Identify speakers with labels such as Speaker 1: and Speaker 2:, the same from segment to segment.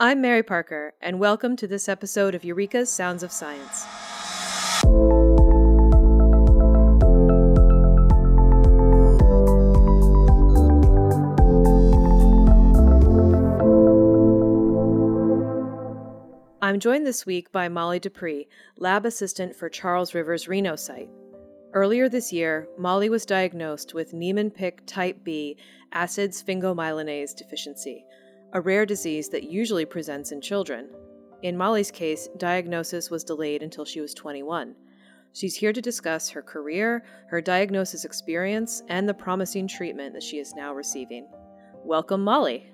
Speaker 1: I'm Mary Parker, and welcome to this episode of Eureka's Sounds of Science. I'm joined this week by Molly Dupre, lab assistant for Charles River's Reno site. Earlier this year, Molly was diagnosed with Niemann-Pick type B acid sphingomyelinase deficiency, a rare disease that usually presents in children. In Molly's case, diagnosis was delayed until she was 21. She's here to discuss her career, her diagnosis experience, and the promising treatment that she is now receiving. Welcome, Molly.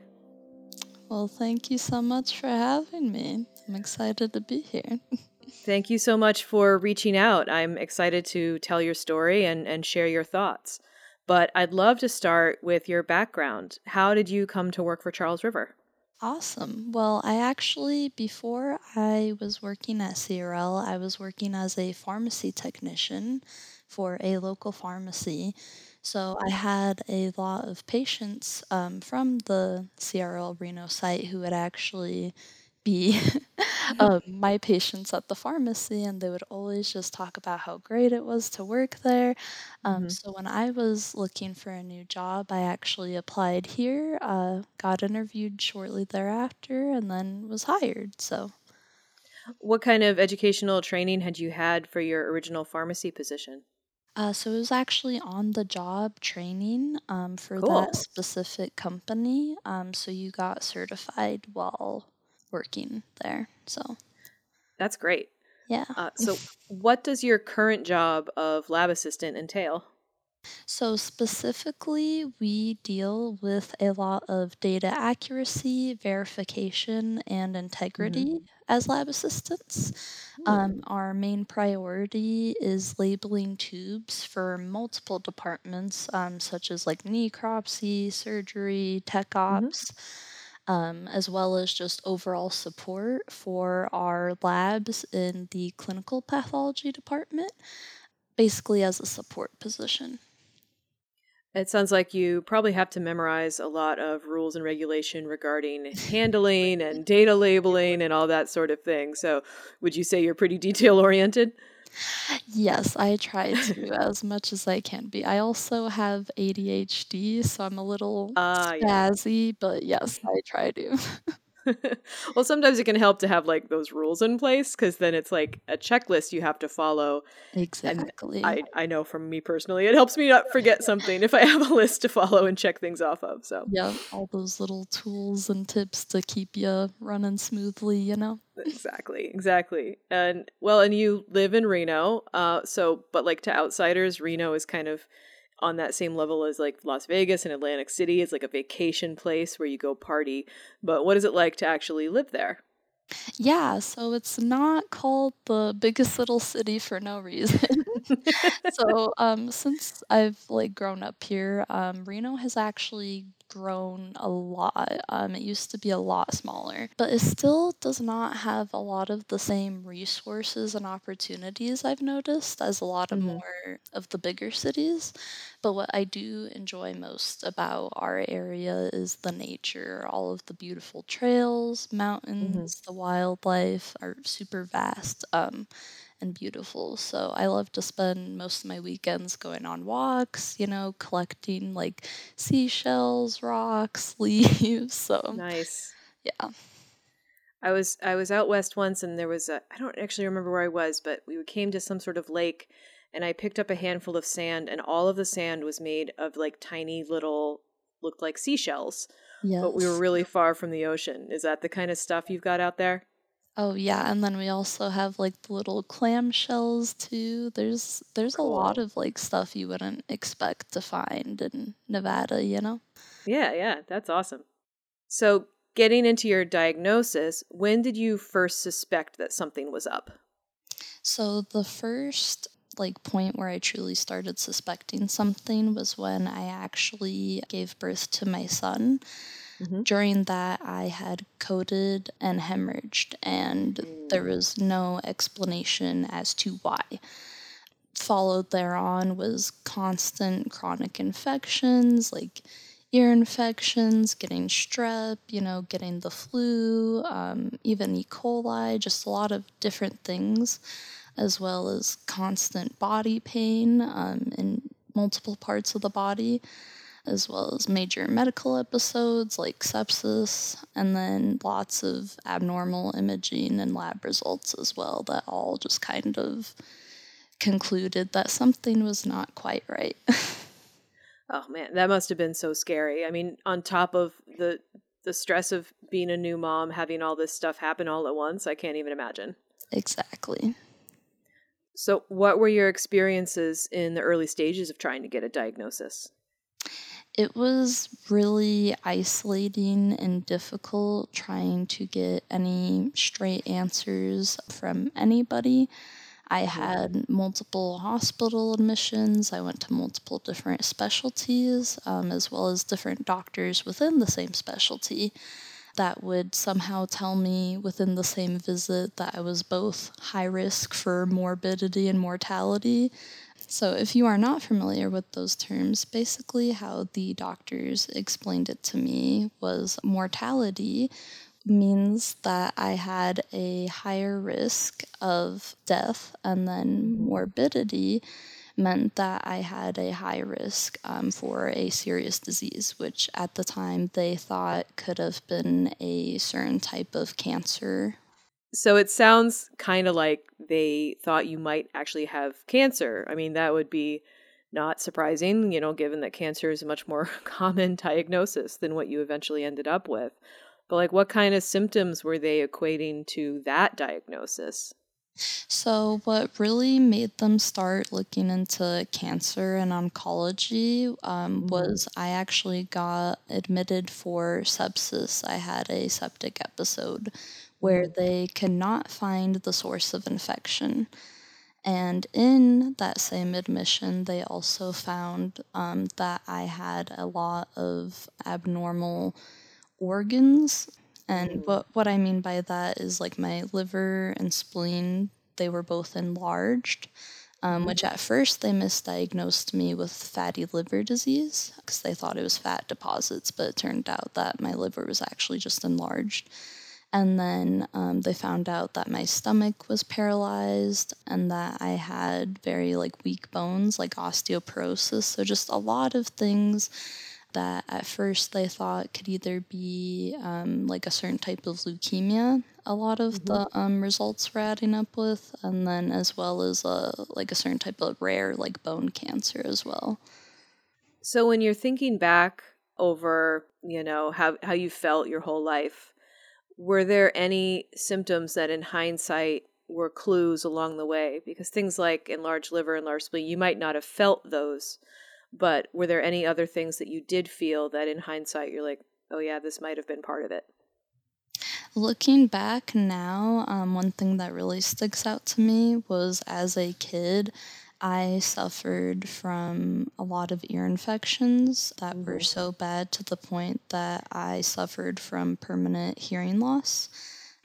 Speaker 2: Well, thank you so much for having me. I'm excited to be here.
Speaker 1: Thank you so much for reaching out. I'm excited to tell your story and, and share your thoughts. But I'd love to start with your background. How did you come to work for Charles River?
Speaker 2: Awesome. Well, I actually, before I was working at CRL, I was working as a pharmacy technician for a local pharmacy. So I had a lot of patients um, from the CRL Reno site who would actually be um, my patients at the pharmacy, and they would always just talk about how great it was to work there. Um, mm-hmm. So when I was looking for a new job, I actually applied here, uh, got interviewed shortly thereafter, and then was hired. So.
Speaker 1: What kind of educational training had you had for your original pharmacy position?
Speaker 2: Uh, so it was actually on the job training um, for cool. that specific company. Um, so you got certified while working there. So
Speaker 1: that's great.
Speaker 2: Yeah.
Speaker 1: Uh, so, what does your current job of lab assistant entail?
Speaker 2: So, specifically, we deal with a lot of data accuracy, verification, and integrity mm-hmm. as lab assistants. Mm-hmm. Um, our main priority is labeling tubes for multiple departments, um, such as like necropsy, surgery, tech mm-hmm. ops. Mm-hmm um, as well as just overall support for our labs in the clinical pathology department, basically as a support position.
Speaker 1: It sounds like you probably have to memorize a lot of rules and regulation regarding handling and data labeling and all that sort of thing. So, would you say you're pretty detail oriented?
Speaker 2: Yes, I try to as much as I can be. I also have ADHD, so I'm a little uh, spazzy, yeah. but yes, I try to.
Speaker 1: well, sometimes it can help to have like those rules in place because then it's like a checklist you have to follow.
Speaker 2: Exactly.
Speaker 1: And I, I know from me personally, it helps me not forget something if I have a list to follow and check things off of. So,
Speaker 2: yeah, all those little tools and tips to keep you running smoothly, you know?
Speaker 1: Exactly, exactly. And well, and you live in Reno. Uh, so, but like to outsiders, Reno is kind of on that same level as like Las Vegas and Atlantic City. It's like a vacation place where you go party. But what is it like to actually live there?
Speaker 2: Yeah, so it's not called the biggest little city for no reason. so, um, since I've like grown up here, um, Reno has actually grown a lot. Um, it used to be a lot smaller, but it still does not have a lot of the same resources and opportunities I've noticed as a lot of mm-hmm. more of the bigger cities. But what I do enjoy most about our area is the nature. All of the beautiful trails, mountains, mm-hmm. the wildlife are super vast. Um, and beautiful. So I love to spend most of my weekends going on walks, you know, collecting like seashells, rocks, leaves. So
Speaker 1: nice.
Speaker 2: Yeah.
Speaker 1: I was I was out west once and there was a I don't actually remember where I was, but we came to some sort of lake and I picked up a handful of sand and all of the sand was made of like tiny little looked like seashells. Yes. But we were really far from the ocean. Is that the kind of stuff you've got out there?
Speaker 2: Oh yeah, and then we also have like the little clam shells too. There's there's cool. a lot of like stuff you wouldn't expect to find in Nevada, you know?
Speaker 1: Yeah, yeah, that's awesome. So, getting into your diagnosis, when did you first suspect that something was up?
Speaker 2: So, the first like point where I truly started suspecting something was when I actually gave birth to my son. Mm-hmm. During that, I had coded and hemorrhaged, and mm. there was no explanation as to why. Followed thereon was constant chronic infections, like ear infections, getting strep, you know, getting the flu, um, even E. coli, just a lot of different things, as well as constant body pain um, in multiple parts of the body, as well as major medical episodes like sepsis, and then lots of abnormal imaging and lab results as well that all just kind of concluded that something was not quite right.
Speaker 1: Oh man, that must have been so scary. I mean, on top of the the stress of being a new mom, having all this stuff happen all at once, I can't even imagine.
Speaker 2: Exactly.
Speaker 1: So, what were your experiences in the early stages of trying to get a diagnosis?
Speaker 2: It was really isolating and difficult trying to get any straight answers from anybody. I had multiple hospital admissions. I went to multiple different specialties, um, as well as different doctors within the same specialty that would somehow tell me within the same visit that I was both high risk for morbidity and mortality. So, if you are not familiar with those terms, basically how the doctors explained it to me was mortality means that I had a higher risk of death, and then morbidity meant that I had a high risk um, for a serious disease, which at the time they thought could have been a certain type of cancer.
Speaker 1: So it sounds kind of like they thought you might actually have cancer. I mean, that would be not surprising, you know, given that cancer is a much more common diagnosis than what you eventually ended up with. But like what kind of symptoms were they equating to that diagnosis?
Speaker 2: So, what really made them start looking into cancer and oncology um, mm-hmm. was I actually got admitted for sepsis. I had a septic episode where mm-hmm. they cannot find the source of infection. And in that same admission, they also found um, that I had a lot of abnormal organs. And mm. what, what I mean by that is like my liver and spleen, they were both enlarged, um, which at first they misdiagnosed me with fatty liver disease because they thought it was fat deposits, but it turned out that my liver was actually just enlarged. And then um, they found out that my stomach was paralyzed and that I had very like weak bones, like osteoporosis. So just a lot of things that at first they thought could either be um, like a certain type of leukemia a lot of mm-hmm. the um, results were adding up with and then as well as a, like a certain type of rare like bone cancer as well
Speaker 1: so when you're thinking back over you know how, how you felt your whole life were there any symptoms that in hindsight were clues along the way because things like enlarged liver enlarged spleen you might not have felt those but were there any other things that you did feel that in hindsight you're like, oh yeah, this might have been part of it?
Speaker 2: Looking back now, um, one thing that really sticks out to me was as a kid, I suffered from a lot of ear infections that were mm-hmm. so bad to the point that I suffered from permanent hearing loss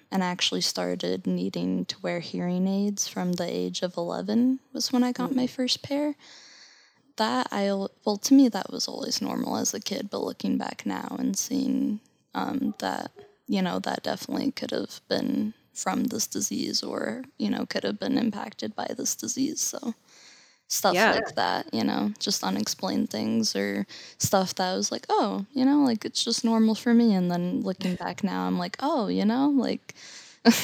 Speaker 2: and actually started needing to wear hearing aids from the age of 11 was when I got my mm-hmm. first pair that I well to me that was always normal as a kid, but looking back now and seeing um, that you know that definitely could have been from this disease or you know could have been impacted by this disease. So stuff yeah. like that, you know, just unexplained things or stuff that was like, oh, you know, like it's just normal for me. And then looking back now, I'm like, oh, you know, like.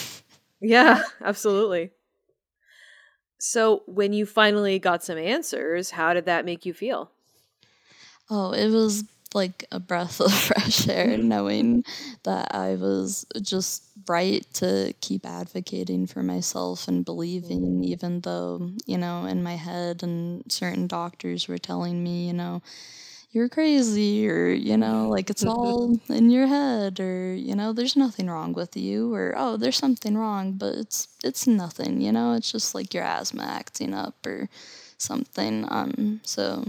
Speaker 1: yeah, absolutely. So, when you finally got some answers, how did that make you feel?
Speaker 2: Oh, it was like a breath of fresh air knowing that I was just right to keep advocating for myself and believing, mm-hmm. even though, you know, in my head and certain doctors were telling me, you know, you're crazy or you know like it's all in your head or you know there's nothing wrong with you or oh there's something wrong but it's it's nothing you know it's just like your asthma acting up or something um so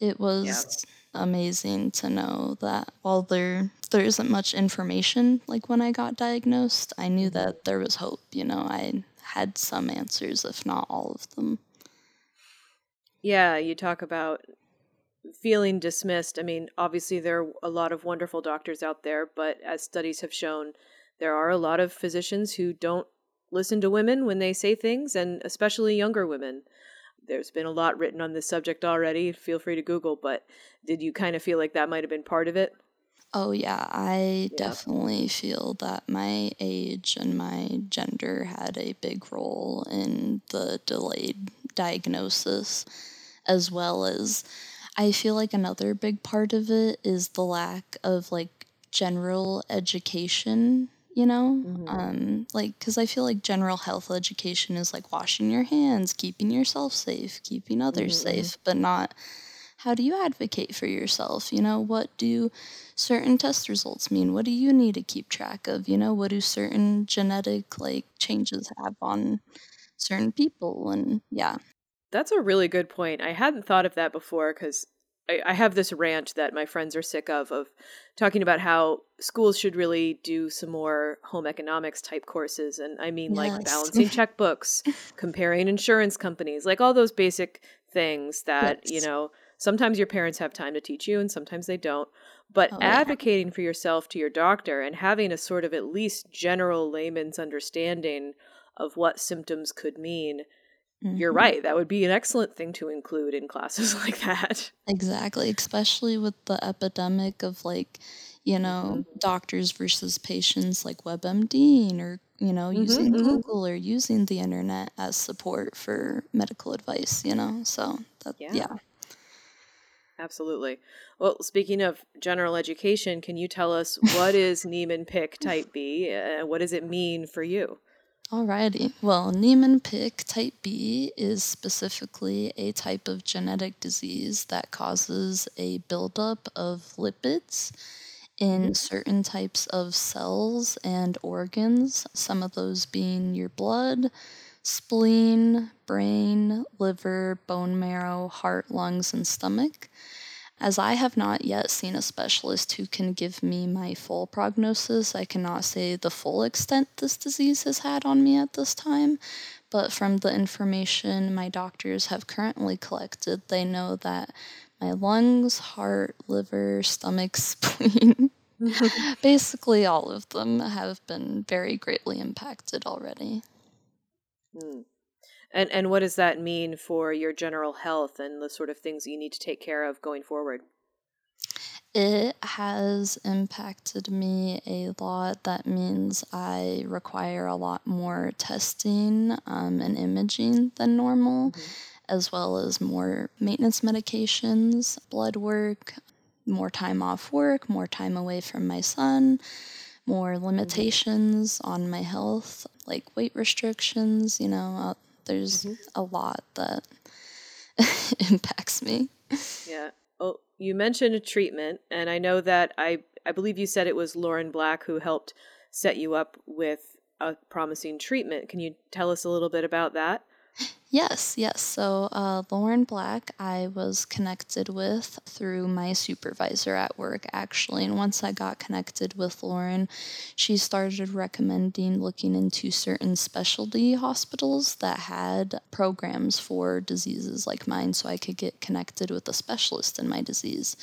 Speaker 2: it was. Amazing to know that while there there isn't much information like when I got diagnosed I knew mm-hmm. that there was hope you know I had some answers if not all of them
Speaker 1: yeah you talk about feeling dismissed. I mean, obviously, there are a lot of wonderful doctors out there, but as studies have shown, there are a lot of physicians who don't listen to women when they say things, and especially younger women. There's been a lot written on this subject already. Feel free to Google, but did you kind of feel like that might have been part of it?
Speaker 2: Oh, yeah, I yeah. definitely feel that my age and my gender had a big role in the delayed diagnosis, as well as I feel like another big part of it is the lack of like general education you know? Mm-hmm. um like because i feel like general health education is like washing your hands keeping yourself safe keeping others mm-hmm. safe but not how do you advocate for yourself? You know what do certain test results mean? What do you need to keep track of? You know what do certain genetic like changes have on certain people? And yeah.
Speaker 1: That's a really good point. I hadn't thought of that before because I, I have this rant that my friends are sick of of talking about how schools should really do some more home economics type courses and i mean yes. like balancing checkbooks comparing insurance companies like all those basic things that yes. you know sometimes your parents have time to teach you and sometimes they don't but oh, advocating yeah. for yourself to your doctor and having a sort of at least general layman's understanding of what symptoms could mean Mm-hmm. You're right. That would be an excellent thing to include in classes like that.
Speaker 2: Exactly, especially with the epidemic of like, you know, mm-hmm. doctors versus patients like WebMD or, you know, mm-hmm, using mm-hmm. Google or using the internet as support for medical advice, you know? So, that, yeah. yeah.
Speaker 1: Absolutely. Well, speaking of general education, can you tell us what is Niemann-Pick type B? Uh, what does it mean for you?
Speaker 2: Alrighty. Well, Niemann-Pick type B is specifically a type of genetic disease that causes a buildup of lipids in mm-hmm. certain types of cells and organs, some of those being your blood, spleen, brain, liver, bone marrow, heart, lungs, and stomach. As I have not yet seen a specialist who can give me my full prognosis, I cannot say the full extent this disease has had on me at this time. But from the information my doctors have currently collected, they know that my lungs, heart, liver, stomach, spleen, basically all of them have been very greatly impacted already.
Speaker 1: Hmm. And and what does that mean for your general health and the sort of things you need to take care of going forward?
Speaker 2: It has impacted me a lot. That means I require a lot more testing um, and imaging than normal, mm-hmm. as well as more maintenance medications, blood work, more time off work, more time away from my son, more mm-hmm. limitations mm-hmm. on my health, like weight restrictions, you know, uh, there's mm-hmm. a lot that impacts me.
Speaker 1: Yeah. Oh, you mentioned a treatment, and I know that I I believe you said it was Lauren Black who helped set you up with a promising treatment. Can you tell us a little bit about that?
Speaker 2: Yes, yes. So, uh, Lauren Black, I was connected with through my supervisor at work, actually. And once I got connected with Lauren, she started recommending looking into certain specialty hospitals that had programs for diseases like mine so I could get connected with a specialist in my disease.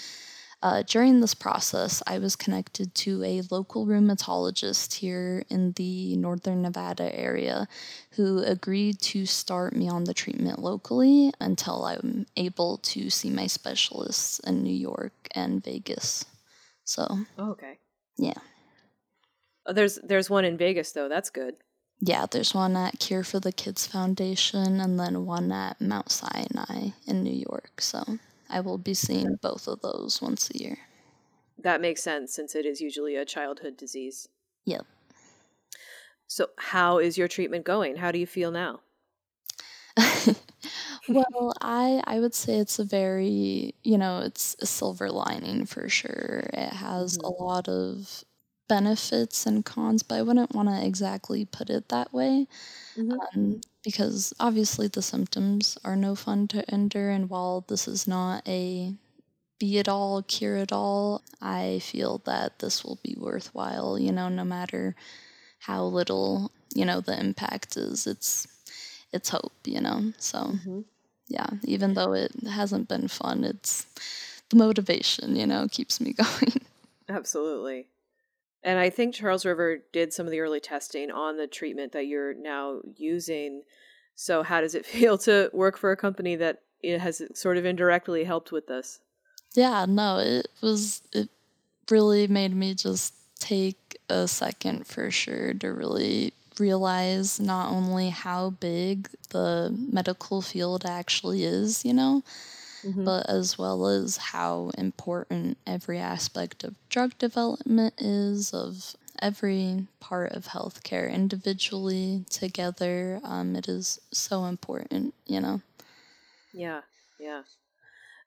Speaker 2: Uh, during this process, I was connected to a local rheumatologist here in the northern Nevada area who agreed to start me on the treatment locally until I'm able to see my specialists in New York and Vegas. So,
Speaker 1: oh, okay.
Speaker 2: Yeah.
Speaker 1: Oh, there's there's one in Vegas though. That's good.
Speaker 2: Yeah, there's one at Cure for the Kids Foundation and then one at Mount Sinai in New York. So I will be seeing both of those once a year.
Speaker 1: That makes sense since it is usually a childhood disease.
Speaker 2: Yep.
Speaker 1: So, how is your treatment going? How do you feel now?
Speaker 2: well, I I would say it's a very, you know, it's a silver lining for sure. It has mm-hmm. a lot of benefits and cons, but I wouldn't want to exactly put it that way. Mm-hmm. Um, because obviously the symptoms are no fun to endure, and while this is not a be it all, cure it all, I feel that this will be worthwhile, you know, no matter how little, you know, the impact is. It's it's hope, you know. So mm-hmm. yeah, even though it hasn't been fun, it's the motivation, you know, keeps me going.
Speaker 1: Absolutely. And I think Charles River did some of the early testing on the treatment that you're now using. So, how does it feel to work for a company that has sort of indirectly helped with this?
Speaker 2: Yeah, no, it was, it really made me just take a second for sure to really realize not only how big the medical field actually is, you know, mm-hmm. but as well as how important every aspect of drug development is, of every part of healthcare individually, together. Um, it is so important, you know?
Speaker 1: Yeah, yeah.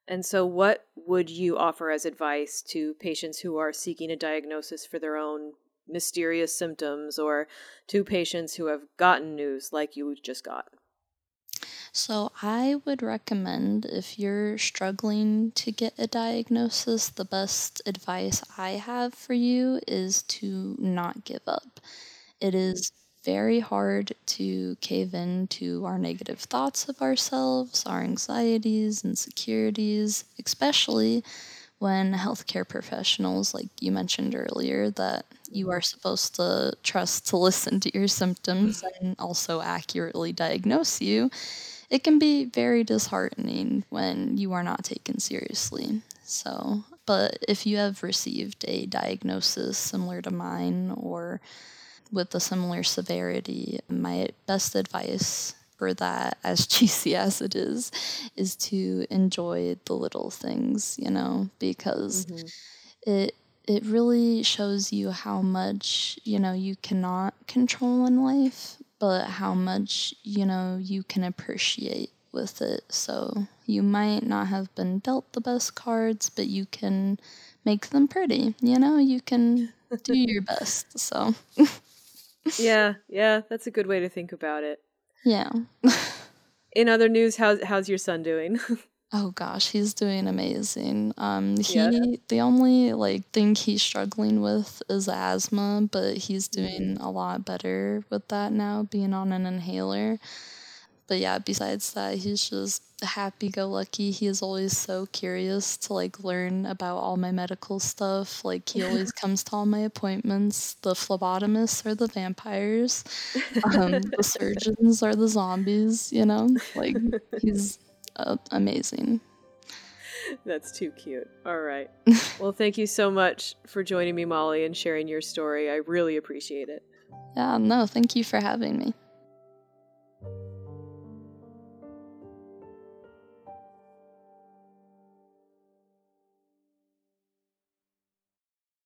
Speaker 1: And so, what would you offer as advice to patients who are seeking a diagnosis for their own mysterious symptoms or to patients who have gotten news like you just got?
Speaker 2: So, I would recommend if you're struggling to get a diagnosis, the best advice I have for you is to not give up. It is very hard to cave in to our negative thoughts of ourselves, our anxieties, insecurities, especially when healthcare professionals, like you mentioned earlier, that you are supposed to trust to listen to your symptoms mm. and also accurately diagnose you it can be very disheartening when you are not taken seriously. So, but if you have received a diagnosis similar to mine or with a similar severity, my best advice for that, as cheesy as it is, is to enjoy the little things, you know, because mm-hmm. it it really shows you how much, you know, you cannot control in life, but how much, you know, you can appreciate with it. So you might not have been dealt the best cards, but you can make them pretty. You know, you can do your best. So
Speaker 1: Yeah, yeah, that's a good way to think about it.
Speaker 2: Yeah.
Speaker 1: In other news, how's how's your son doing?
Speaker 2: Oh gosh, he's doing amazing. Um, he yeah. the only like thing he's struggling with is asthma, but he's doing a lot better with that now, being on an inhaler. But yeah, besides that, he's just happy go lucky. He is always so curious to like learn about all my medical stuff. Like he always comes to all my appointments. The phlebotomists are the vampires. Um, the surgeons are the zombies, you know? Like he's uh, amazing.
Speaker 1: That's too cute. All right. well, thank you so much for joining me, Molly, and sharing your story. I really appreciate it.
Speaker 2: Yeah, no, thank you for having me.